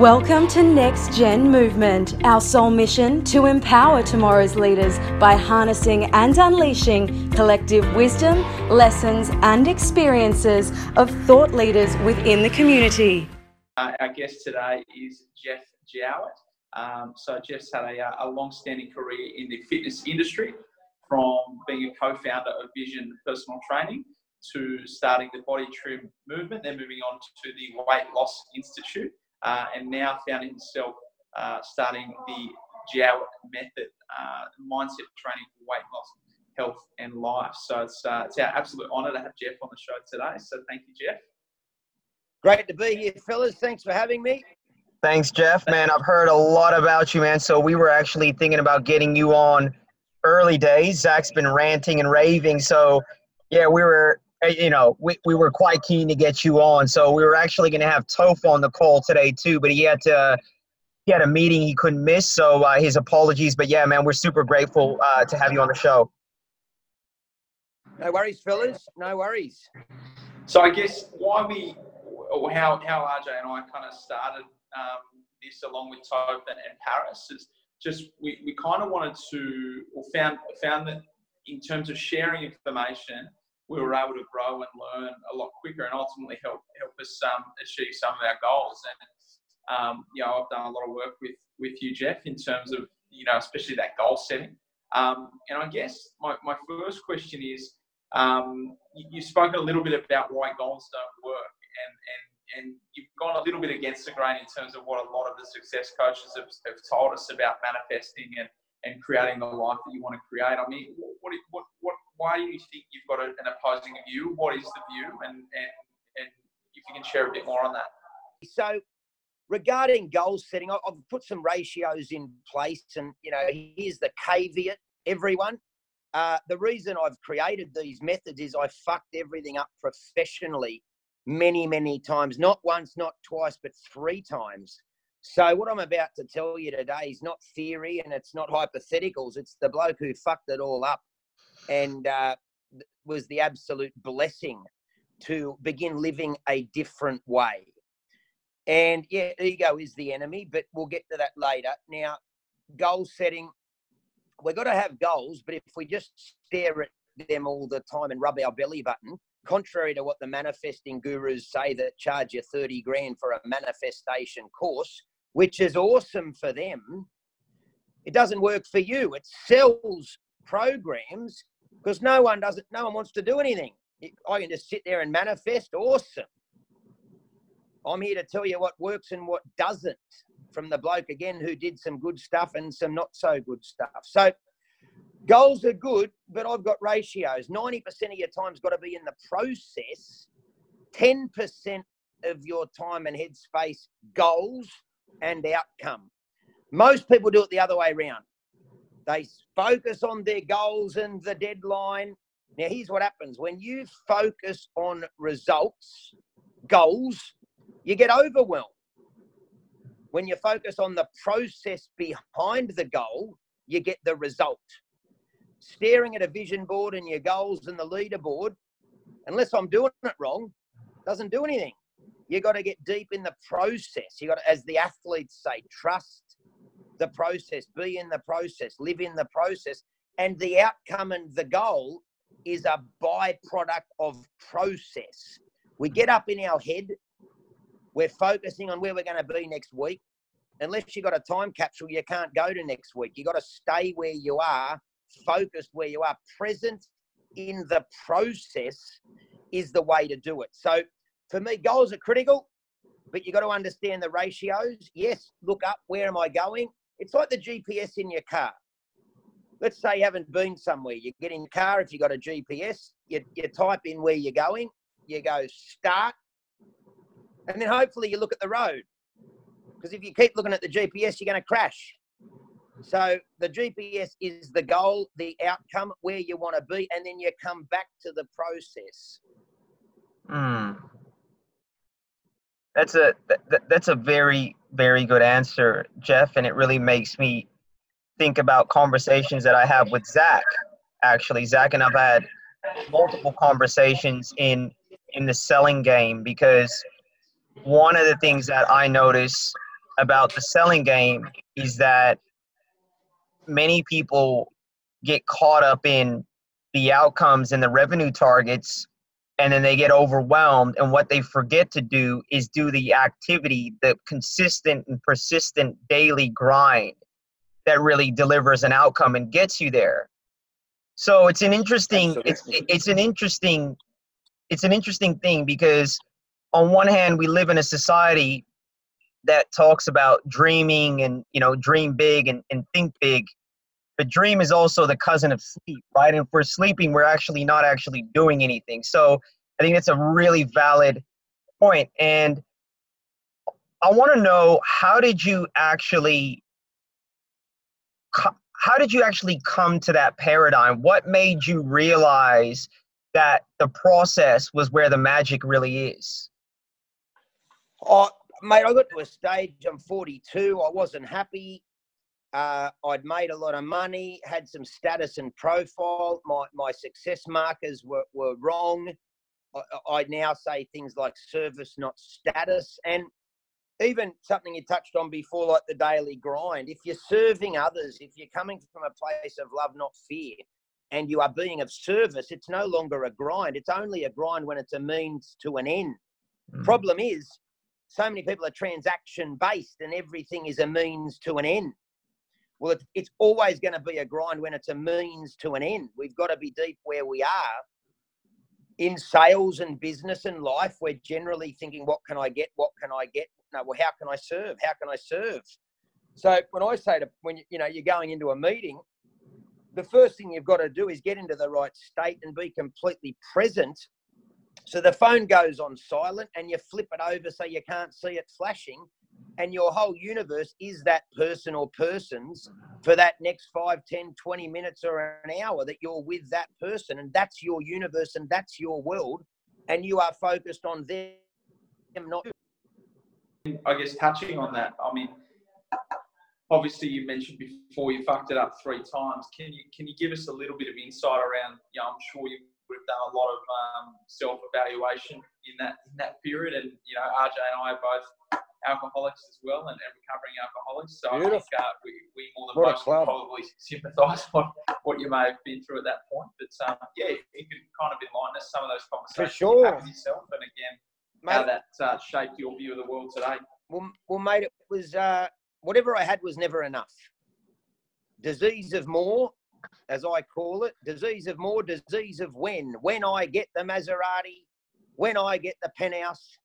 Welcome to Next Gen Movement, our sole mission to empower tomorrow's leaders by harnessing and unleashing collective wisdom, lessons, and experiences of thought leaders within the community. Uh, our guest today is Jeff Jowett. Um, so, Jeff's had a, uh, a long standing career in the fitness industry from being a co founder of Vision Personal Training to starting the Body Trim movement, then moving on to the Weight Loss Institute uh, and now found himself uh, starting the Jowett method, uh, mindset training for weight loss, health, and life. So it's, uh, it's our absolute honour to have Jeff on the show today. So thank you, Jeff. Great to be here, fellas. Thanks for having me. Thanks, Jeff. Man, I've heard a lot about you, man. So we were actually thinking about getting you on early days. Zach's been ranting and raving. So yeah, we were you know, we, we were quite keen to get you on. So we were actually going to have Toph on the call today too, but he had to he had a meeting he couldn't miss. So uh, his apologies. But yeah, man, we're super grateful uh, to have you on the show. No worries, fellas. No worries. So I guess why we, or how how RJ and I kind of started um, this along with Toph and, and Paris is just we, we kind of wanted to or found found that in terms of sharing information we were able to grow and learn a lot quicker and ultimately help help us um, achieve some of our goals. And um, you know, I've done a lot of work with with you, Jeff, in terms of you know, especially that goal setting. Um, and I guess my, my first question is, um, you, you've spoken a little bit about why goals don't work, and and and you've gone a little bit against the grain in terms of what a lot of the success coaches have, have told us about manifesting and and creating the life that you want to create. I mean, what, what, what, why do you think you've got an opposing view? What is the view? And, and, and if you can share a bit more on that. So, regarding goal setting, I've put some ratios in place, and you know, here's the caveat, everyone. Uh, the reason I've created these methods is I fucked everything up professionally many, many times. Not once, not twice, but three times. So what I'm about to tell you today is not theory and it's not hypotheticals. It's the bloke who fucked it all up and uh, was the absolute blessing to begin living a different way. And yeah, ego is the enemy, but we'll get to that later. Now, goal setting, we've got to have goals, but if we just stare at them all the time and rub our belly button, contrary to what the manifesting gurus say that charge you 30 grand for a manifestation course, which is awesome for them, it doesn't work for you. It sells programs because no one does it. No one wants to do anything. I can just sit there and manifest. Awesome. I'm here to tell you what works and what doesn't from the bloke again who did some good stuff and some not so good stuff. So goals are good, but I've got ratios. 90% of your time's got to be in the process. 10% of your time and headspace goals and outcome. Most people do it the other way around. They focus on their goals and the deadline. Now, here's what happens when you focus on results, goals, you get overwhelmed. When you focus on the process behind the goal, you get the result. Staring at a vision board and your goals and the leaderboard, unless I'm doing it wrong, doesn't do anything. You got to get deep in the process. You got to, as the athletes say, trust the process, be in the process, live in the process. And the outcome and the goal is a byproduct of process. We get up in our head, we're focusing on where we're going to be next week. Unless you've got a time capsule, you can't go to next week. You've got to stay where you are, focused where you are, present in the process is the way to do it. So for me, goals are critical, but you've got to understand the ratios. Yes, look up where am I going? It's like the GPS in your car. Let's say you haven't been somewhere. You get in your car, if you've got a GPS, you, you type in where you're going, you go start, and then hopefully you look at the road. Because if you keep looking at the GPS, you're going to crash. So the GPS is the goal, the outcome, where you want to be, and then you come back to the process. Hmm. That's a that, that's a very very good answer, Jeff, and it really makes me think about conversations that I have with Zach. Actually, Zach and I've had multiple conversations in in the selling game because one of the things that I notice about the selling game is that many people get caught up in the outcomes and the revenue targets and then they get overwhelmed and what they forget to do is do the activity the consistent and persistent daily grind that really delivers an outcome and gets you there. So it's an interesting it's it's an interesting it's an interesting thing because on one hand we live in a society that talks about dreaming and you know dream big and, and think big but dream is also the cousin of sleep right? And if we're sleeping we're actually not actually doing anything. So i think that's a really valid point. And i want to know how did you actually how did you actually come to that paradigm? What made you realize that the process was where the magic really is? Oh, mate, I got to a stage, I'm 42, I wasn't happy. Uh, I'd made a lot of money, had some status and profile. My, my success markers were, were wrong. I, I now say things like service, not status. And even something you touched on before, like the daily grind. If you're serving others, if you're coming from a place of love, not fear, and you are being of service, it's no longer a grind. It's only a grind when it's a means to an end. Mm. Problem is, so many people are transaction based and everything is a means to an end. Well, it's, it's always going to be a grind when it's a means to an end. We've got to be deep where we are. In sales and business and life, we're generally thinking, what can I get? What can I get? No, well, how can I serve? How can I serve? So when I say to when you, you know you're going into a meeting, the first thing you've got to do is get into the right state and be completely present so the phone goes on silent and you flip it over so you can't see it flashing. And your whole universe is that person or persons for that next 5, 10, 20 minutes or an hour that you're with that person. And that's your universe and that's your world. And you are focused on them, not. I guess touching on that, I mean, obviously you mentioned before you fucked it up three times. Can you can you give us a little bit of insight around? Know, I'm sure you we've done a lot of um, self evaluation in that in that period, and you know, RJ and I both alcoholics as well, and, and recovering alcoholics. So Beautiful. I think uh, we, we more than most probably sympathise what what you may have been through at that point. But um, yeah, you could kind of enlighten us some of those conversations For sure. you with yourself, and again, mate, how that uh, shaped your view of the world today. Well, well, mate, it was uh, whatever I had was never enough. Disease of more as I call it, disease of more, disease of when. When I get the Maserati, when I get the penthouse,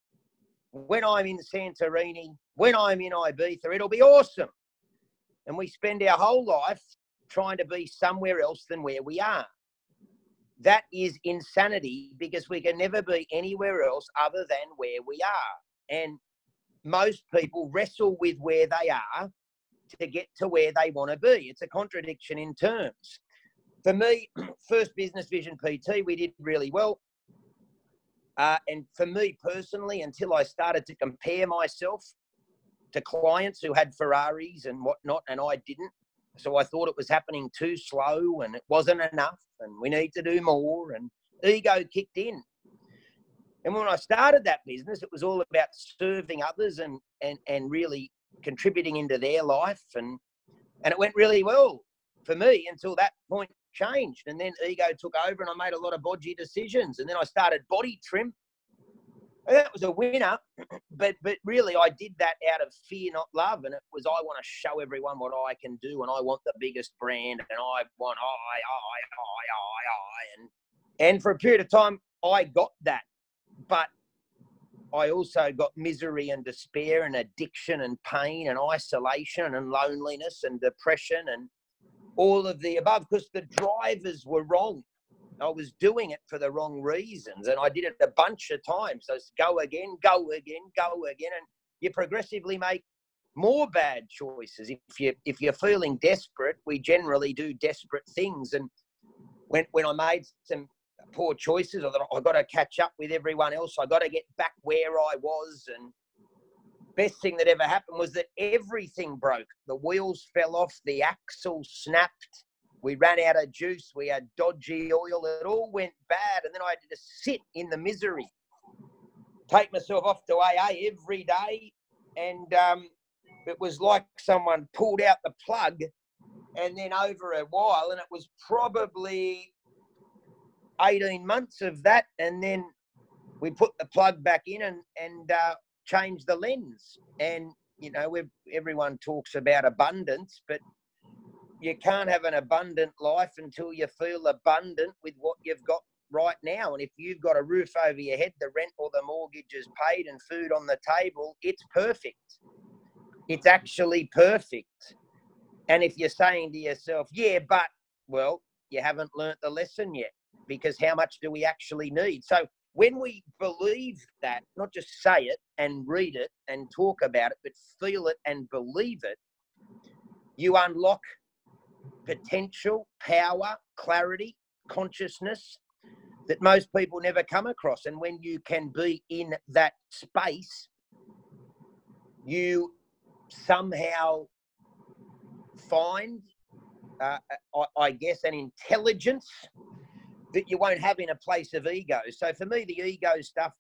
when I'm in Santorini, when I'm in Ibiza, it'll be awesome. And we spend our whole life trying to be somewhere else than where we are. That is insanity because we can never be anywhere else other than where we are. And most people wrestle with where they are to get to where they want to be. It's a contradiction in terms. For me, first business vision PT, we did really well. Uh, and for me personally, until I started to compare myself to clients who had Ferraris and whatnot, and I didn't. So I thought it was happening too slow and it wasn't enough, and we need to do more. And ego kicked in. And when I started that business, it was all about serving others and and and really contributing into their life and and it went really well for me until that point changed. And then ego took over and I made a lot of bodgy decisions. And then I started body trim. And that was a winner. But but really I did that out of fear not love. And it was I want to show everyone what I can do and I want the biggest brand and I want I I I I I. And and for a period of time I got that. But I also got misery and despair and addiction and pain and isolation and loneliness and depression and all of the above because the drivers were wrong. I was doing it for the wrong reasons and I did it a bunch of times. So go again, go again, go again. And you progressively make more bad choices. If you if you're feeling desperate, we generally do desperate things. And when when I made some poor choices or that I got to catch up with everyone else. I got to get back where I was. And best thing that ever happened was that everything broke. The wheels fell off, the axle snapped. We ran out of juice. We had dodgy oil. It all went bad. And then I had to just sit in the misery, take myself off to AA every day. And um, it was like someone pulled out the plug and then over a while, and it was probably 18 months of that, and then we put the plug back in and and uh, changed the lens. And you know, everyone talks about abundance, but you can't have an abundant life until you feel abundant with what you've got right now. And if you've got a roof over your head, the rent or the mortgage is paid, and food on the table, it's perfect. It's actually perfect. And if you're saying to yourself, yeah, but, well, you haven't learnt the lesson yet because how much do we actually need? So when we believe that, not just say it and read it and talk about it, but feel it and believe it, you unlock potential, power, clarity, consciousness that most people never come across. And when you can be in that space, you somehow find, uh, I, I guess, an intelligence that you won't have in a place of ego. So for me, the ego stuff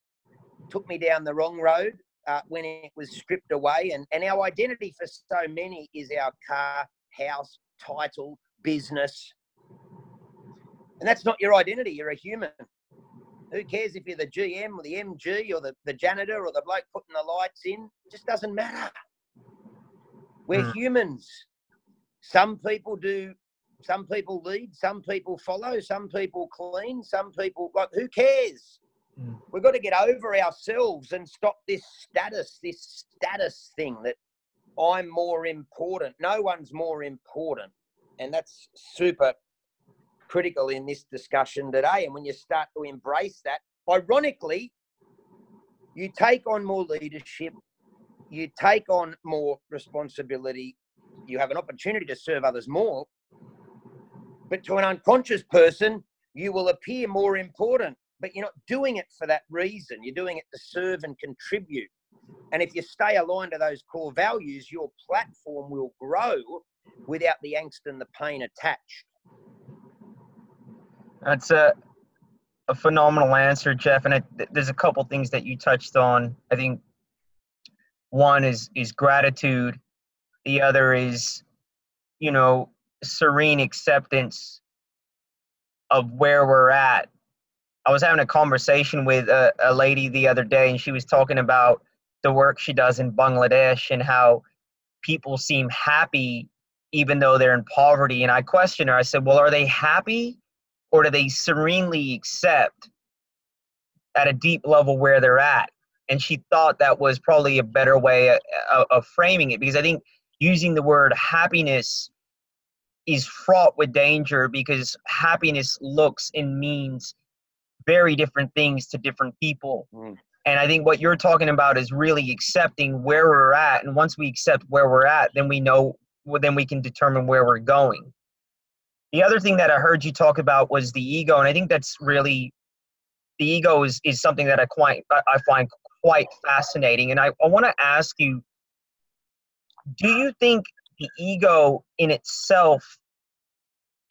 took me down the wrong road uh, when it was stripped away. And, and our identity for so many is our car, house, title, business. And that's not your identity. You're a human. Who cares if you're the GM or the MG or the, the janitor or the bloke putting the lights in? It just doesn't matter. We're mm. humans. Some people do, some people lead, some people follow, some people clean, some people like, who cares? Mm. We've got to get over ourselves and stop this status, this status thing that I'm more important. No one's more important. And that's super critical in this discussion today. And when you start to embrace that, ironically, you take on more leadership, you take on more responsibility, you have an opportunity to serve others more. But to an unconscious person, you will appear more important, but you're not doing it for that reason. You're doing it to serve and contribute. And if you stay aligned to those core values, your platform will grow without the angst and the pain attached. That's a, a phenomenal answer, Jeff. And I, there's a couple things that you touched on. I think one is is gratitude the other is you know serene acceptance of where we're at. I was having a conversation with a, a lady the other day and she was talking about the work she does in bangladesh and how people seem happy even though they're in poverty and i questioned her. I said well are they happy or do they serenely accept at a deep level where they're at? And she thought that was probably a better way of, uh, of framing it because i think using the word happiness is fraught with danger because happiness looks and means very different things to different people. Mm. And I think what you're talking about is really accepting where we're at. And once we accept where we're at, then we know, well, then we can determine where we're going. The other thing that I heard you talk about was the ego. And I think that's really, the ego is, is something that I quite, I find quite fascinating. And I, I want to ask you do you think the ego in itself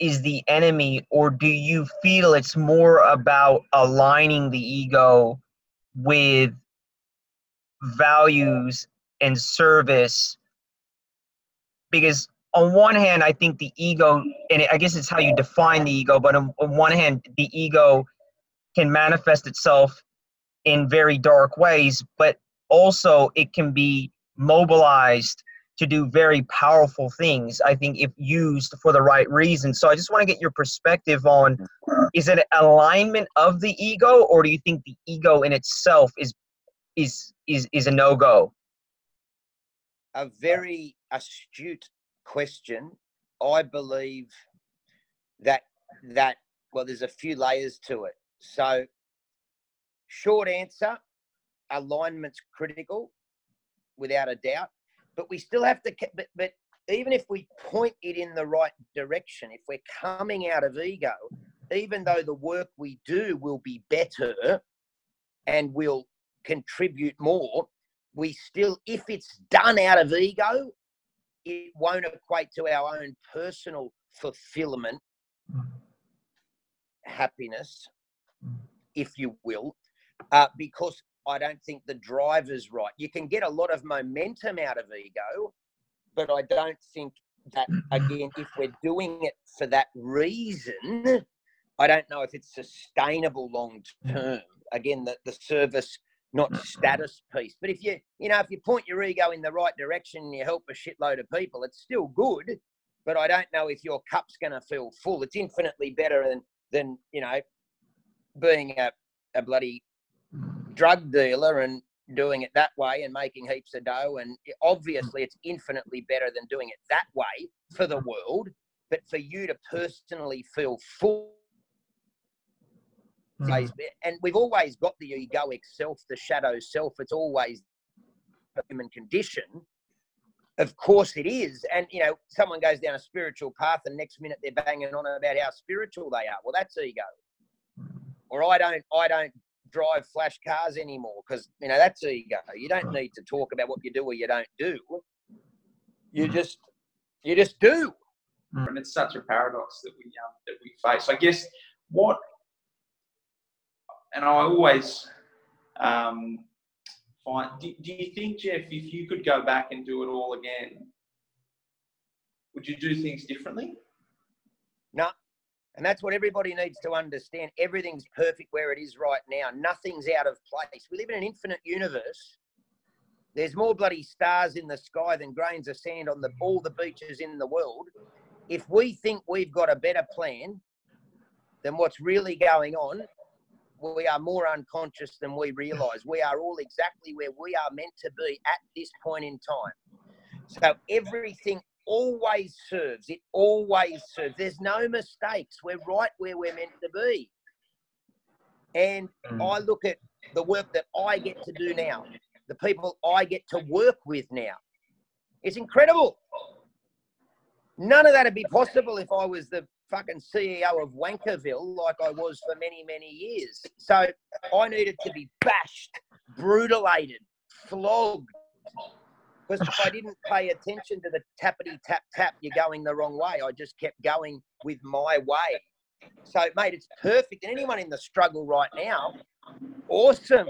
is the enemy or do you feel it's more about aligning the ego with values and service? Because on one hand i think the ego and i guess it's how you define the ego but on, on one hand the ego can manifest itself in very dark ways but also it can be mobilized to do very powerful things, I think, if used for the right reason. So I just want to get your perspective on is it alignment of the ego, or do you think the ego in itself is is is is a no-go? A very astute question. I believe that that well, there's a few layers to it. So short answer, alignment's critical, without a doubt but we still have to but, but even if we point it in the right direction if we're coming out of ego even though the work we do will be better and will contribute more we still if it's done out of ego it won't equate to our own personal fulfillment happiness if you will uh, because I don't think the driver's right. You can get a lot of momentum out of ego, but I don't think that again, if we're doing it for that reason, I don't know if it's sustainable long term. Again, the, the service, not status piece. But if you, you know, if you point your ego in the right direction and you help a shitload of people, it's still good. But I don't know if your cup's going to feel full. It's infinitely better than, than you know, being a, a bloody drug dealer and doing it that way and making heaps of dough. And obviously, it's infinitely better than doing it that way for the world. But for you to personally feel full, Mm. and we've always got the egoic self, the shadow self. It's always the human condition. Of course, it is. And you know, someone goes down a spiritual path, and next minute they're banging on about how spiritual they are. Well, that's ego. Or I don't, I don't drive flash cars anymore because you know that's ego. You don't need to talk about what you do or you don't do. You just, you just do. and it's such a paradox that we um, that we face. I guess what, and I always um, find. Do, do you think, Jeff, if you could go back and do it all again, would you do things differently? And that's what everybody needs to understand. Everything's perfect where it is right now. Nothing's out of place. We live in an infinite universe. There's more bloody stars in the sky than grains of sand on the, all the beaches in the world. If we think we've got a better plan than what's really going on, we are more unconscious than we realize. We are all exactly where we are meant to be at this point in time. So everything always serves. It always serves. There's no mistakes. We're right where we're meant to be. And Mm. I look at the work that I get to do now, the people I get to work with now. It's incredible. None of that'd be possible if I was the fucking CEO of Wankerville like I was for many, many years. So I needed to be bashed, brutalated, flogged. Because if I didn't pay attention to the tappity tap tap, you're going the wrong way. I just kept going with my way. So, mate, it's perfect. And anyone in the struggle right now, awesome.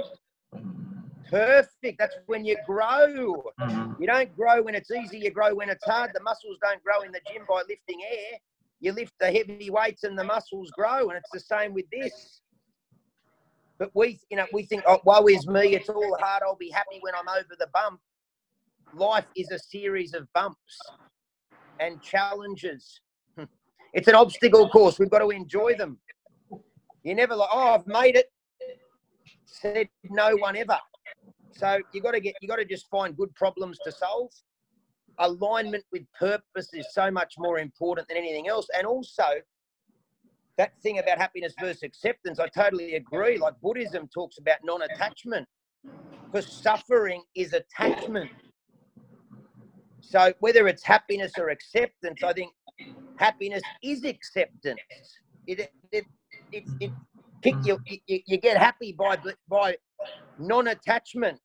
Perfect. That's when you grow. Mhm. You don't grow when it's easy, you grow when it's hard. The muscles don't grow in the gym by lifting air. You lift the heavy weights and the muscles grow, and it's the same with this. But we, you know, we think, oh, woe is me, it's all hard, I'll be happy when I'm over the bump. Life is a series of bumps and challenges. It's an obstacle course. We've got to enjoy them. You never like, oh, I've made it. Said no one ever. So you got to get, you got to just find good problems to solve. Alignment with purpose is so much more important than anything else. And also, that thing about happiness versus acceptance, I totally agree. Like Buddhism talks about non-attachment, because suffering is attachment. So whether it's happiness or acceptance, I think happiness is acceptance. It it it, it, pick you, you you get happy by by non-attachment,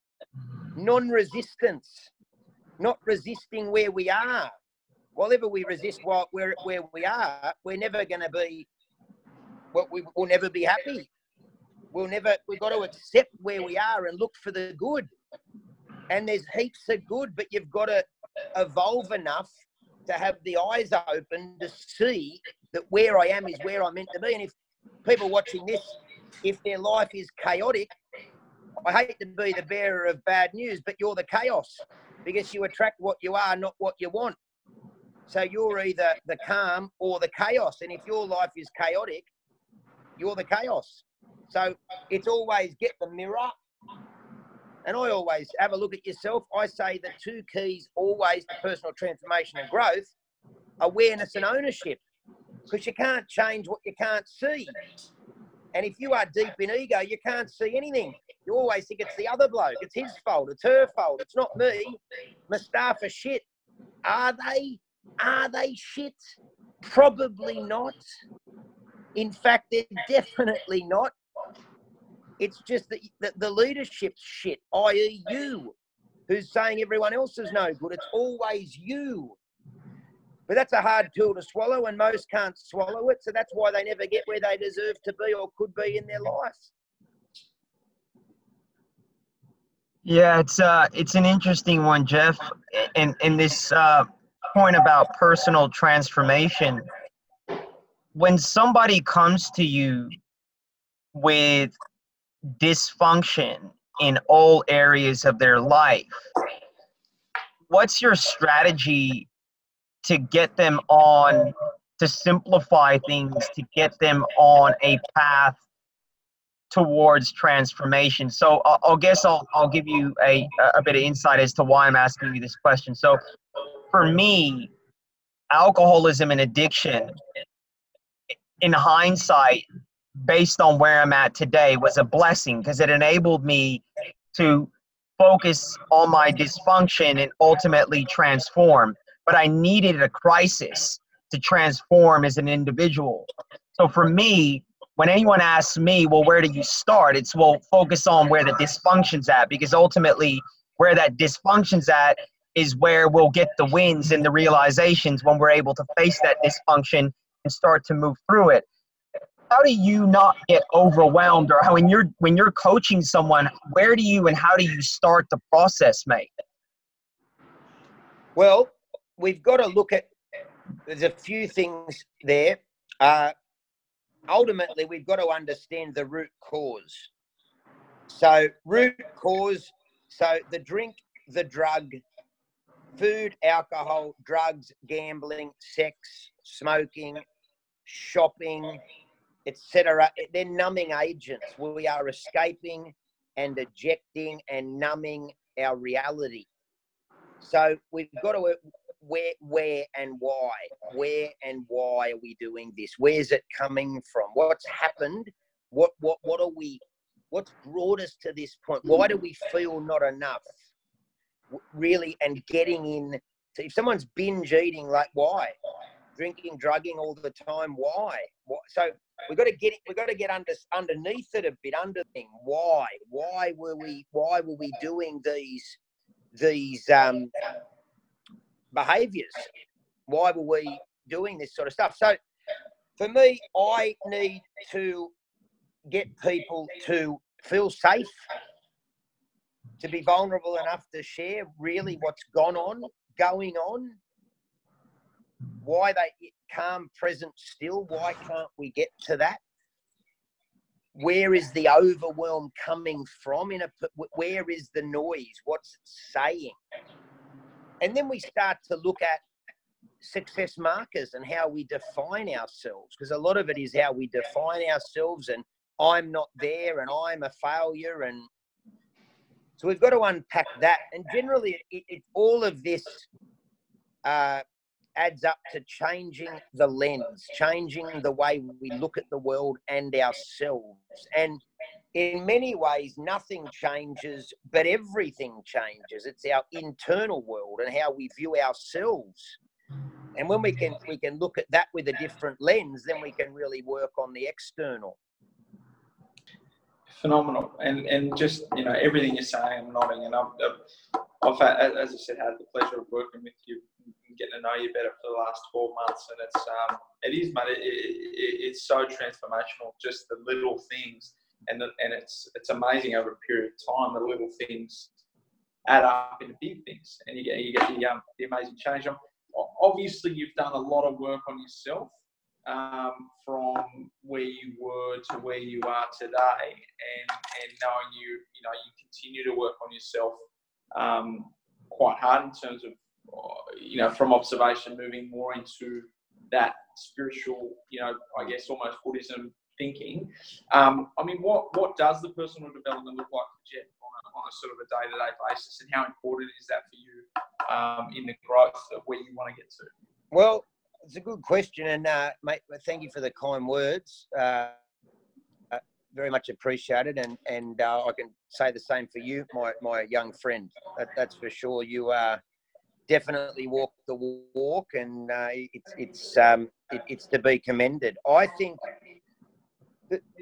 non-resistance, not resisting where we are. Whatever we resist while where where we are, we're never going to be. Well, we will never be happy. We'll never. We've got to accept where we are and look for the good. And there's heaps of good, but you've got to evolve enough to have the eyes open to see that where I am is where I'm meant to be. And if people watching this, if their life is chaotic, I hate to be the bearer of bad news, but you're the chaos because you attract what you are, not what you want. So you're either the calm or the chaos. And if your life is chaotic, you're the chaos. So it's always get the mirror. And I always have a look at yourself. I say the two keys always to personal transformation and growth awareness and ownership. Because you can't change what you can't see. And if you are deep in ego, you can't see anything. You always think it's the other bloke. It's his fault. It's her fault. It's not me. Mustafa shit. Are they? Are they shit? Probably not. In fact, they're definitely not. It's just that the, the leadership's shit, i.e., you, who's saying everyone else is no good. It's always you. But that's a hard pill to swallow, and most can't swallow it. So that's why they never get where they deserve to be or could be in their life. Yeah, it's uh, it's an interesting one, Jeff. And and this uh, point about personal transformation. When somebody comes to you with dysfunction in all areas of their life, what's your strategy to get them on to simplify things to get them on a path towards transformation? So i I'll guess I'll, I'll give you a, a bit of insight as to why i'm asking you this question. So for me alcoholism and addiction in hindsight based on where i'm at today was a blessing because it enabled me to focus on my dysfunction and ultimately transform. But I needed a crisis to transform as an individual. So for me, when anyone asks me, well, where do you start? It's well, focus on where the dysfunction's at because ultimately, where that dysfunction's at is where we'll get the wins and the realizations when we're able to face that dysfunction and start to move through it how do you not get overwhelmed? Or how when you're when you're coaching someone where do you and how do you start the process mate? Well we've got to look at there's a few things there. Uh, ultimately we've got to understand the root cause. So root cause so the drink the drug food alcohol drugs gambling sex smoking shopping etc. Eh, they're numbing agents. We are escaping and ejecting and numbing our reality. So we've got to eh, where, where, and why. Where and why are we doing this? Where's it coming from? What's happened? What what what are we? What's brought us to this point? Why do we feel not enough? Really, and getting in. if someone's binge eating, like why? Drinking, drugging all the time, why? So we've got to get we've got to get under underneath it a bit under thing. Why? Why were we why were we doing these these um behaviors? Why were we doing this sort of stuff? So for me i need to get people to feel safe to be vulnerable enough to share really what's gone on going on why they calm, present, still? Why can't we get to that? Where is the overwhelm coming from? In a where is the noise? What's it saying? And then we start to look at success markers and how we define ourselves, because a lot of it is how we define ourselves. And I'm not there, and I'm a failure, and so we've got to unpack that. And generally, it, it all of this uh, adds up to changing the lens, changing the way we look at the world and ourselves. And in many ways, nothing changes, but everything changes. It's our internal world and how we view ourselves. And when we can we can look at that with a different lens, then we can really work on the external. Phenomenal, and and just you know everything you're saying, I'm nodding, and I've, I've, I've as I said, had the pleasure of working with you and getting to know you better for the last 12 months. And it's, um, it is, mate, it, it, it's so transformational, just the little things. And, the, and it's, it's amazing over a period of time, the little things add up into big things and you get, you get the, um, the amazing change. Obviously, you've done a lot of work on yourself um, from where you were to where you are today, and and knowing you, you know, you continue to work on yourself um, quite hard in terms of you know, from observation, moving more into that spiritual, you know, I guess almost Buddhism thinking. Um, I mean, what what does the personal development look like for Jeff on a, on a sort of a day to day basis, and how important is that for you um, in the growth of where you want to get to? Well, it's a good question, and uh, mate, thank you for the kind words. Uh, very much appreciated, and and uh, I can say the same for you, my my young friend. That, that's for sure. You are definitely walk the walk, and uh, it's it's um, it, it's to be commended. I think.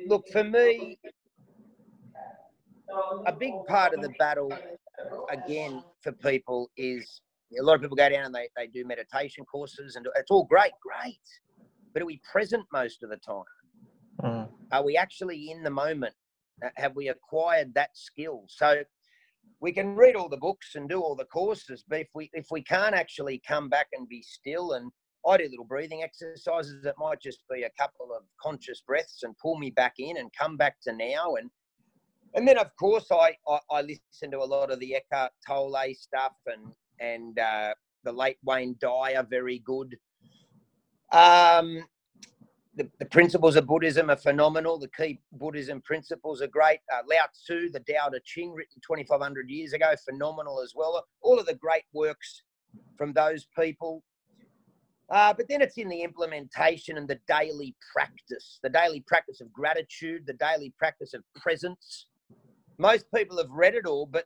Look for me, a big part of the battle, again, for people is a lot of people go down and they, they do meditation courses, and it's all great, great. But are we present most of the time? Mm. Are we actually in the moment? Have we acquired that skill? So we can read all the books and do all the courses, but if we if we can't actually come back and be still and I do little breathing exercises. It might just be a couple of conscious breaths and pull me back in and come back to now. And and then of course I I, I listen to a lot of the Eckhart Tolle stuff and and uh, the late Wayne Dyer, very good. Um, the, the, principles of Buddhism are phenomenal. The key Buddhism principles are great. Uh, Lao Tzu, the Tao Te Ching, written 2,500 years ago, phenomenal as well. All of the great works from those people. Uh, but then it's in the implementation and the daily practice, the daily practice of gratitude, the daily practice of presence. Most people have read it all, but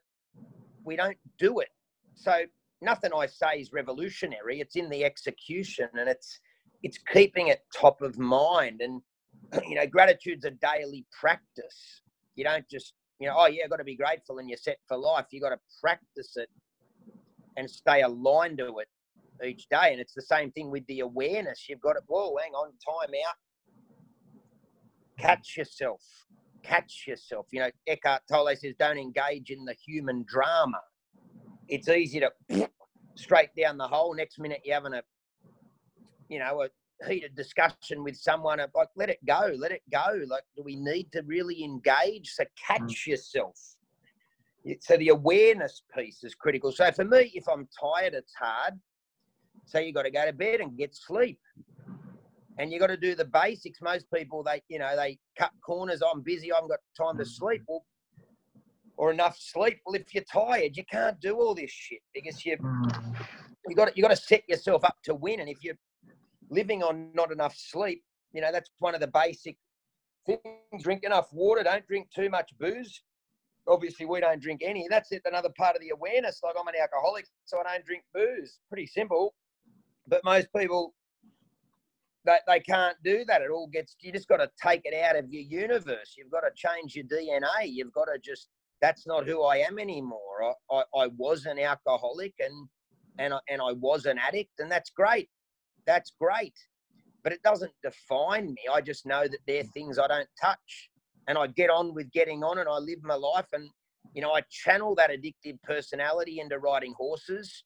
we don't do it. So nothing I say is revolutionary. It's in the execution and it's it's keeping it top of mind. And you know, gratitude's a daily practice. You don't just you know, oh yeah, got to be grateful and you're set for life. You got to practice it and stay aligned to it each day. And it's the same thing with the awareness. You've got to, whoa, hang on, time out. Catch yourself. Catch yourself. You know, Eckhart Tolle says, don't engage in the human drama. It's easy to straight down the hole. Next minute, you're having a, you know, a heated discussion with someone. Like, let it go. Let it go. Like, do we need to really engage? So catch mm. yourself. So the awareness piece is critical. So for me, if I'm tired, it's hard. So you got to go to bed and get sleep. And you got to do the basics. Most people, they, you know, they cut corners. I'm busy. I haven't got time to sleep. Well, or enough sleep. Well, if you're tired, you can't do all this shit because you you got you got to set yourself up to win. And if you're living on not enough sleep, you know that's one of the basic things. Drink enough water. Don't drink too much booze. Obviously, we don't drink any. That's it. Another part of the awareness. Like I'm an alcoholic, so I don't drink booze. Pretty simple. But most people, they, they can't do that. It all gets, you just got to take it out of your universe. You've got to change your DNA. You've got to just, that's not who I am anymore. I, I, I was an alcoholic and, and, I, and I was an addict, and that's great. That's great. But it doesn't define me. I just know that they're things I don't touch. And I get on with getting on and I live my life. And, you know, I channel that addictive personality into riding horses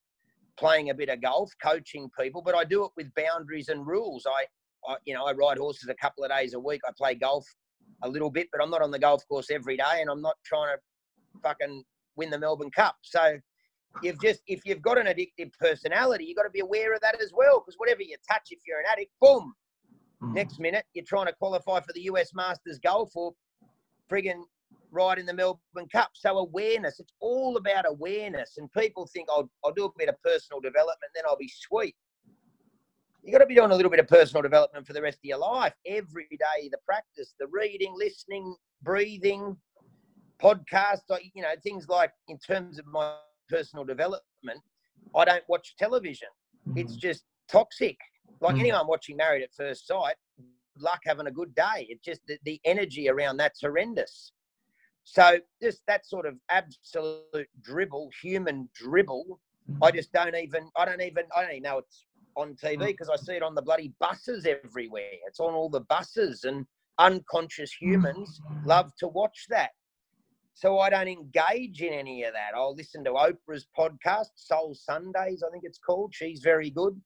playing a bit of golf, coaching people, but I do it with boundaries and rules. I, I, you know, I ride horses a couple of days a week. I play golf a little bit, but I'm not on the golf course every day, and I'm not trying to fucking win the Melbourne Cup. So you've just if you've got an addictive personality, you've got to be aware of that as well. Because whatever you touch, if you're an addict, boom. Mm. Next minute, you're trying to qualify for the US Masters golf or frigging ride in the Melbourne Cup. So awareness, it's all about awareness. And people think I'll, I'll do a bit of personal development, then I'll be sweet. You've got to be doing a little bit of personal development for the rest of your life. Every day, the practice, the reading, listening, breathing, podcasts, you know, things like in terms of my personal development, I don't watch television. It's mm-hmm. just toxic. Like mm. anyone watching Married at First Sight, luck having a good day. It's just the, the energy around that's horrendous. So just that sort of absolute dribble, human dribble, I mm-hmm. just don't even, I don't even, I don't even know it's on TV because mm. I see it on the bloody buses everywhere. It's on all the buses and unconscious humans love to watch that. So I don't engage in any of that. I'll listen to Oprah's podcast, Soul Sundays, I think it's called. She's very good.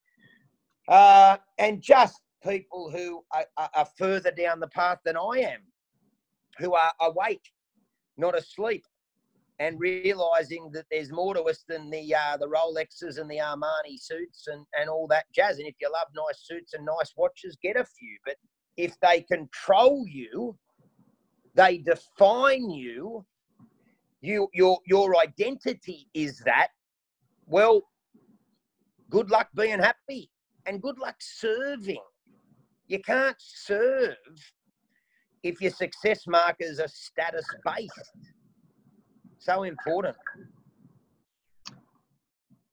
Uh, and just people who are, are further down the path than I am, who are awake not asleep, and realizing that there's more to us than the uh, the Rolexes and the Armani suits and, and all that jazz. And if you love nice suits and nice watches, get a few. But if they control you, they define you. You your your identity is that. Well, good luck being happy and good luck serving. You can't serve if your success markers are status based. So important.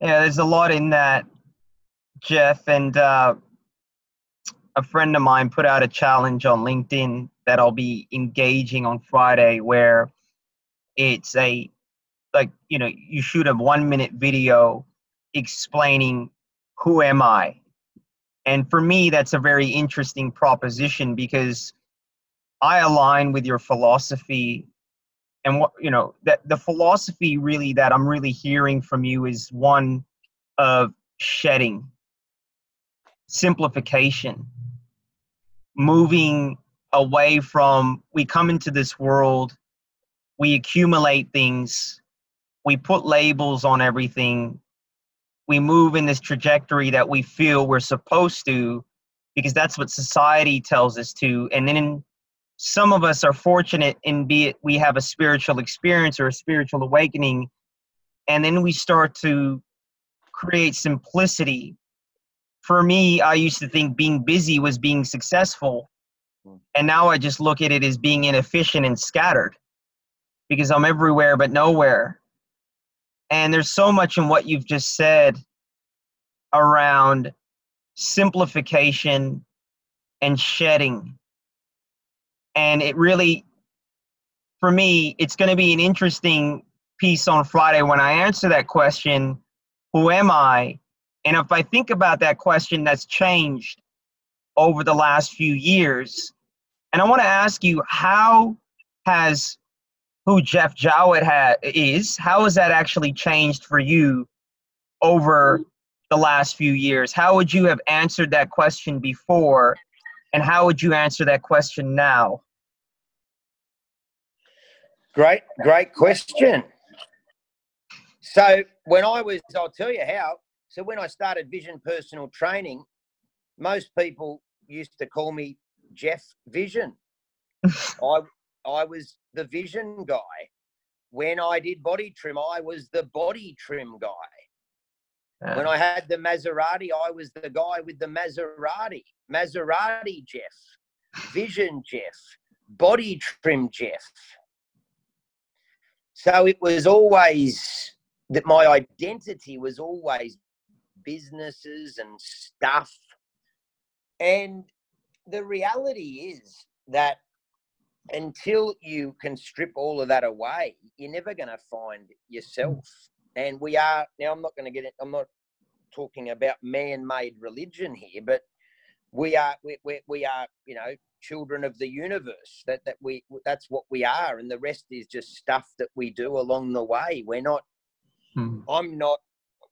Yeah, there's a lot in that, Jeff. And uh, a friend of mine put out a challenge on LinkedIn that I'll be engaging on Friday where it's a, like, you know, you shoot a one minute video explaining who am I. And for me, that's a very interesting proposition because I align with your philosophy and what you know that the philosophy really that I'm really hearing from you is one of shedding, simplification, moving away from we come into this world, we accumulate things, we put labels on everything, we move in this trajectory that we feel we're supposed to because that's what society tells us to. And then some of us are fortunate in be it we have a spiritual experience or a spiritual awakening and then we start to create simplicity. For me i used to think being busy was being successful hmm. and now i just look at it as being inefficient and scattered because i'm everywhere but nowhere. And there's so much in what you've just said around simplification and shedding. And it really for me it's going to be an interesting piece on friday when i answer that question who am i? And if i think about that question that's changed over the last few years and i want to ask you how has who jeff jowett ha- is how has that actually changed for you over the last few years how would you have answered that question before and how would you answer that question now? Great, great question. So when I was, I'll tell you how. So when I started Vision Personal Training, most people used to call me Jeff Vision. I I was the vision guy. When I did body trim, I was the body trim guy. When ah. I had the Maserati, I was the guy with the Maserati. Maserati Jeff, Vision Jeff, Body Trim Jeff. So it was always that my identity was always businesses and stuff. And the reality is that until you can strip all of that away, you're never going to find yourself. And we are now i'm not going to get it i'm not talking about man-made religion here but we are we, we, we are you know children of the universe that that we that's what we are and the rest is just stuff that we do along the way. We're not hmm. i'm not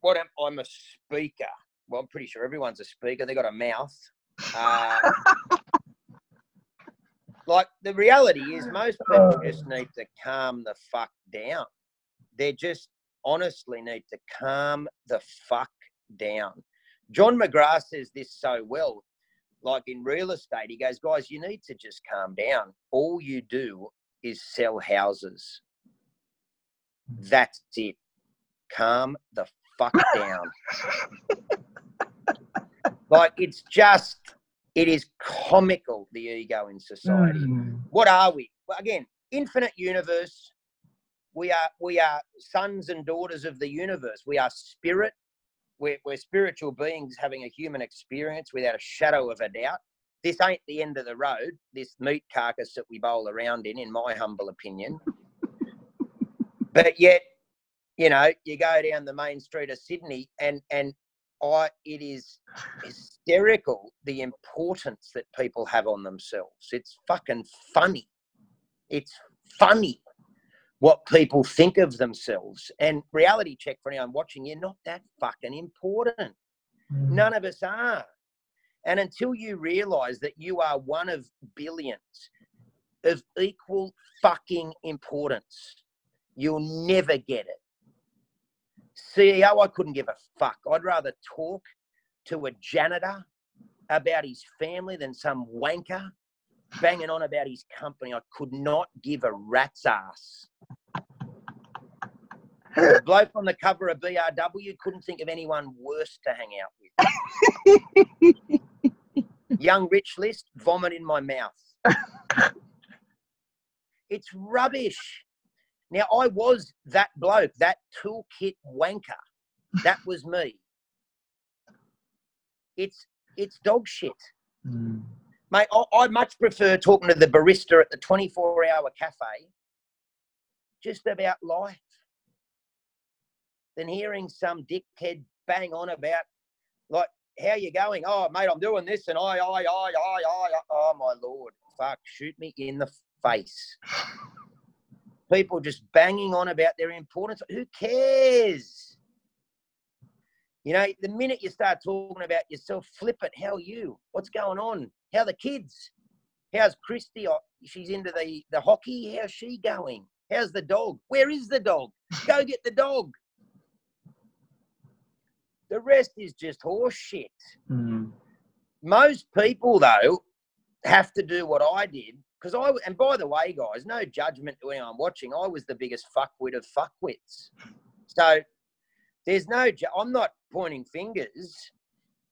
what am i'm a speaker. Well i'm pretty sure everyone's a speaker. They got a mouth. Uh, like the reality is most uh. people just need to calm the fuck down they're just honestly need to calm the fuck down. John McGrath says this so well. Like in real estate, he goes, guys, you need to just calm down. All you do is sell houses. That's it. Calm the fuck down. like it's just, it is comical, the ego in society. Mm. What are we? Well, again, infinite universe, we are we are sons and daughters of the universe. We are spirit. We're, we're spiritual beings having a human experience without a shadow of a doubt. This ain't the end of the road. This meat carcass that we bowl around in, in my humble opinion. but yet, you know, you go down the main street of Sydney, and and I, it is hysterical the importance that people have on themselves. It's fucking funny. It's funny what people think of themselves. And reality check for anyone watching, you're not that fucking important. Mm. None of us are. And until you realize that you are one of billions of equal fucking importance, you'll never get it. CEO, I couldn't give a fuck. I'd rather talk to a janitor about his family than some wanker banging on about his company. I could not give a rat's ass. The bloke on the cover of BRW couldn't think of anyone worse to hang out with. Young rich list, vomit in my mouth. It's rubbish. Now, I was that bloke, that toolkit wanker. That was me. It's it's dog shit. Mm. Mate, I, I much prefer talking to the barista at the 24 hour cafe just about life than hearing some dickhead bang on about like how you going? Oh, mate, I'm doing this, and I, I, I, I, I, oh my lord, fuck, shoot me in the face. People just banging on about their importance. Who cares? You know, the minute you start talking about yourself, flip it. How are you? What's going on? How are the kids? How's Christy? Oh, she's into the, the hockey. How's she going? How's the dog? Where is the dog? Go get the dog. The rest is just horse shit. Mm. Most people, though, have to do what I did. Because I, and by the way, guys, no judgment to anyone watching. I was the biggest fuckwit of fuckwits. So there's no, I'm not pointing fingers.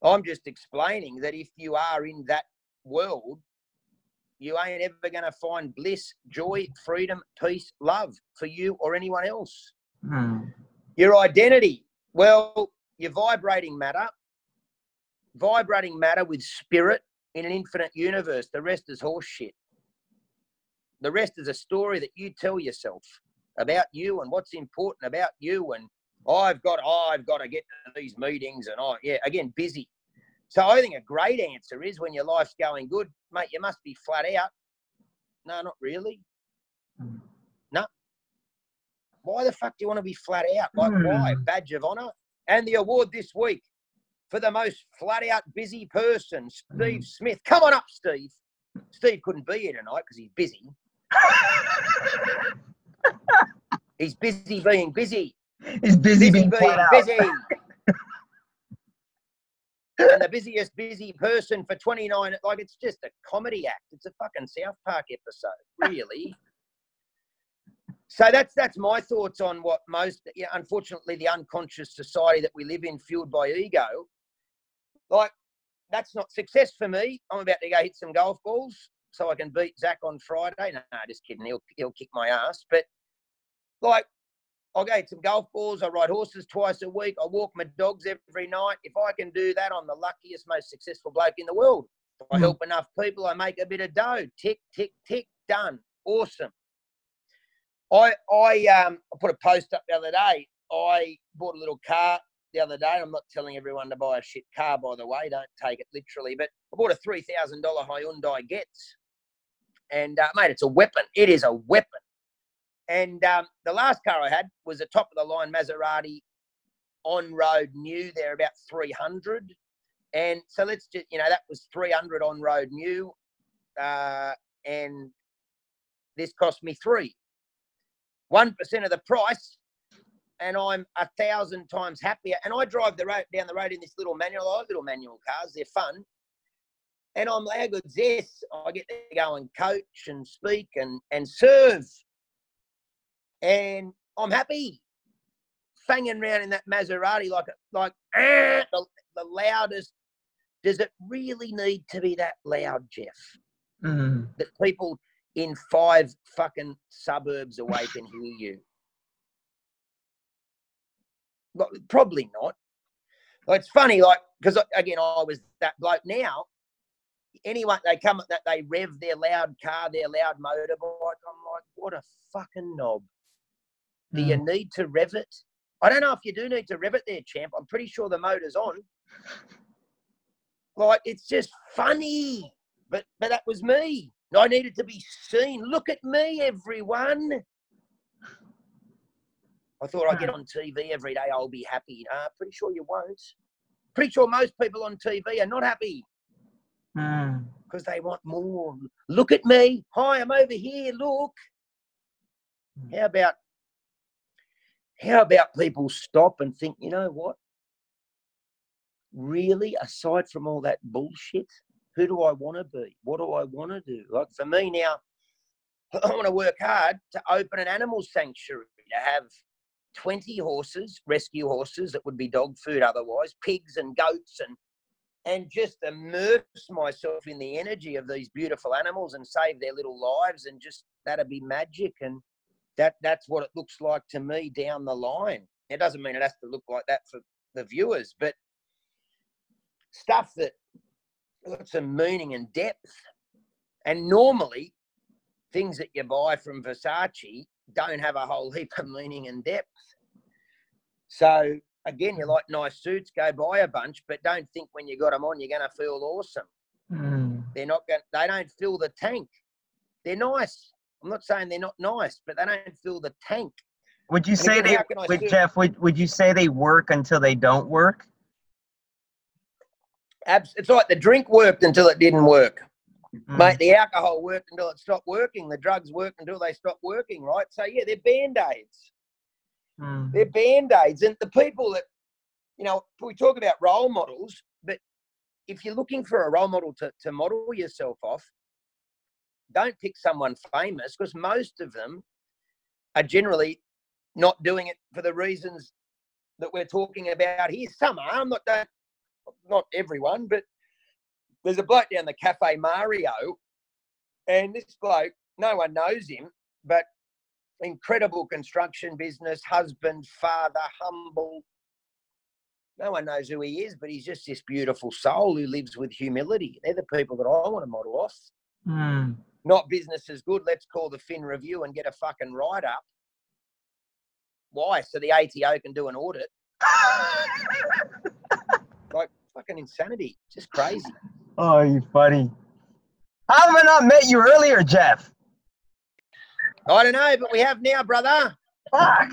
I'm just explaining that if you are in that world, you ain't ever going to find bliss, joy, freedom, peace, love for you or anyone else. Mm. Your identity, well, you're vibrating matter, vibrating matter with spirit in an infinite universe. The rest is horse shit. The rest is a story that you tell yourself about you and what's important about you. And I've got, oh, I've got to get to these meetings and I, yeah, again, busy. So I think a great answer is when your life's going good, mate, you must be flat out. No, not really. No. Why the fuck do you want to be flat out? Like, why? Hmm. Badge of honor. And the award this week for the most flat out busy person, Steve Mm. Smith. Come on up, Steve. Steve couldn't be here tonight because he's busy. He's busy being busy. He's busy being flat out. busy. and the busiest busy person for 29, like it's just a comedy act. It's a fucking South Park episode, really. so that's that's my thoughts on what most, yeah, unfortunately, the unconscious society that we live in, fueled by ego. Like that's not success for me. I'm about to go hit some golf balls so I can beat Zach on Friday. No, no, just kidding. He'll he'll kick my ass. But like I'll go some golf balls. I ride horses twice a week. I walk my dogs every night. If I can do that, I'm the luckiest, most successful bloke in the world. If I Mm. help enough people, I make a bit of dough. Tick, tick, tick. Done. Awesome. I I um I put a post up the other day. I bought a little car the other day. I'm not telling everyone to buy a shit car, by the way. Don't take it literally. But I bought a three thousand dollar Hyundai Getz, and uh, mate, it's a weapon. It is a weapon. And um, the last car I had was a top of the line Maserati on road new. They're about 300. And so let's just, you know, that was 300 on road new. Uh, and this cost me three. 1% of the price. And I'm a thousand times happier. And I drive the road down the road in this little manual. I like little manual cars. They're fun. And I'm how good's this? I get to go and coach and speak and, and serve and I'm happy. Fanging around in that Maserati like like "Ah," the, the loudest. Does it really need to be that loud, Jeff? Mm. That people in five fucking suburbs away can hear you? Probably not. It's funny, like because again, I was that bloke. Now, anyone they come that they rev their loud car, their loud motorbike. I'm like, what a fucking knob. Do you need to rev it? I don't know if you do need to rev it there, champ. I'm pretty sure the motor's on. Like it's just funny. But but that was me. I needed to be seen. Look at me, everyone. I thought I'd get on TV every day. I'll be happy. Uh, pretty sure you won't. Pretty sure most people on TV are not happy Mm. because they want more. Look at me. Hi, I'm over here. Look. How about how about people stop and think, you know what? Really, aside from all that bullshit, who do I want to be? What do I want to do? Like for me now, I want to work hard to open an animal sanctuary to have 20 horses, rescue horses that would be dog food otherwise, pigs and goats and and just immerse myself in the energy of these beautiful animals and save their little lives and just that'd be magic and that that's what it looks like to me down the line. It doesn't mean it has to look like that for the viewers, but stuff that got some meaning and depth. And normally, things that you buy from Versace don't have a whole heap of meaning and depth. So again, you like nice suits, go buy a bunch, but don't think when you got them on you're going to feel awesome. Mm. They're not going. They don't fill the tank. They're nice. I'm not saying they're not nice, but they don't fill the tank. Would you And say again, they, how can I would Jeff, would, would you say they work until they don't work? Abs- It's like the drink worked until it didn't work. Mm. Mate, the alcohol worked until it stopped working. The drugs worked until they stopped working, right? So, yeah, they're band aids. Mm. They're band aids. And the people that, you know, we talk about role models, but if you're looking for a role model to, to model yourself off, don't pick someone famous because most of them are generally not doing it for the reasons that we're talking about here. Some are, I'm not, don't, not everyone, but there's a bloke down the Cafe Mario, and this bloke, no one knows him, but incredible construction business, husband, father, humble. No one knows who he is, but he's just this beautiful soul who lives with humility. They're the people that I want to model off. Mm. Not business is good. Let's call the Fin Review and get a fucking write up. Why? So the ATO can do an audit. Like fucking insanity. Just crazy. Oh, you funny. How have I not met you earlier, Jeff? I don't know, but we have now, brother. Fuck.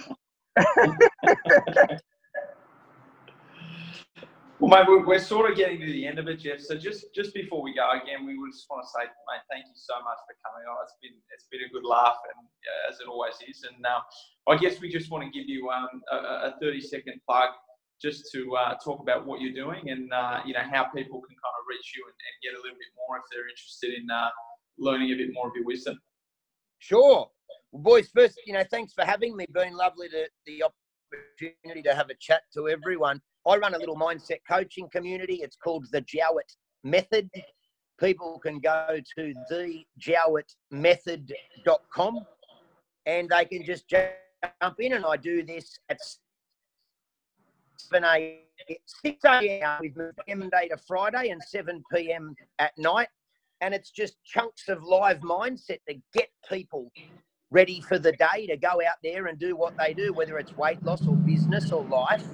Well, mate, we're, we're sort of getting to the end of it, Jeff. So just just before we go again, we would just want to say, mate, thank you so much for coming on. It's been it's been a good laugh, and uh, as it always is. And um, I guess we just want to give you um, a, a 30 second plug just to uh, talk about what you're doing and uh, you know how people can kind of reach you and, and get a little bit more if they're interested in uh, learning a bit more of your wisdom. Sure. Well, boys, first, you know, thanks for having me. Been lovely to the opportunity to have a chat to everyone. I run a little mindset coaching community. It's called the Jowett Method. People can go to thejowettmethod.com and they can just jump in. And I do this at 7 a 6 a.m. with Monday to Friday and 7 p.m. at night and it's just chunks of live mindset to get people ready for the day to go out there and do what they do, whether it's weight loss or business or life.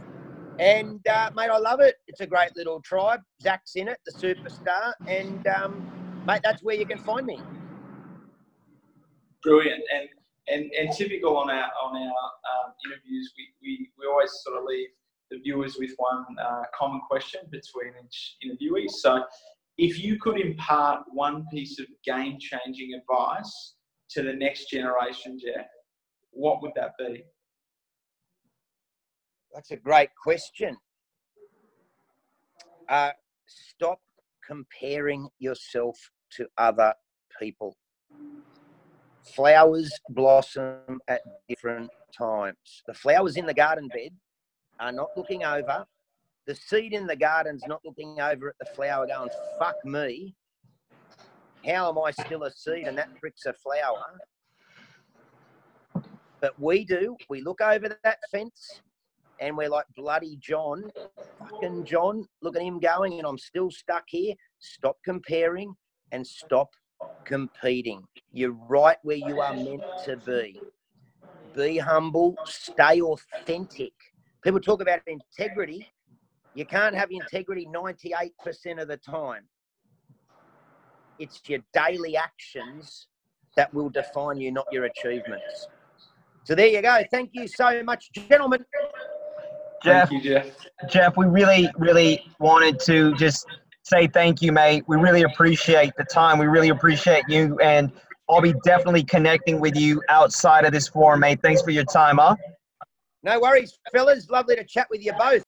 And uh, mate, I love it. It's a great little tribe. Zach's in it, the superstar, and um, mate, that's where you can find me. Brilliant. And and, and typical on our on our um, interviews, we, we, we always sort of leave the viewers with one uh, common question between each interviewee. So, if you could impart one piece of game changing advice to the next generation, Jeff, what would that be? That's a great question. Uh, stop comparing yourself to other people. Flowers blossom at different times. The flowers in the garden bed are not looking over. The seed in the garden's not looking over at the flower going, fuck me. How am I still a seed and that prick's a flower? But we do. We look over that fence and we're like bloody John, fucking John. Look at him going, and I'm still stuck here. Stop comparing and stop competing. You're right where you are meant to be. Be humble, stay authentic. People talk about integrity. You can't have integrity 98% of the time. It's your daily actions that will define you, not your achievements. So there you go. Thank you so much, gentlemen. Jeff, Thank you, Jeff. Jeff, we really, really wanted to just say thank you, mate. We really appreciate the time. We really appreciate you. And I'll be definitely connecting with you outside of this forum, mate. Thanks for your time, huh? No worries, fellas. Lovely to chat with you both.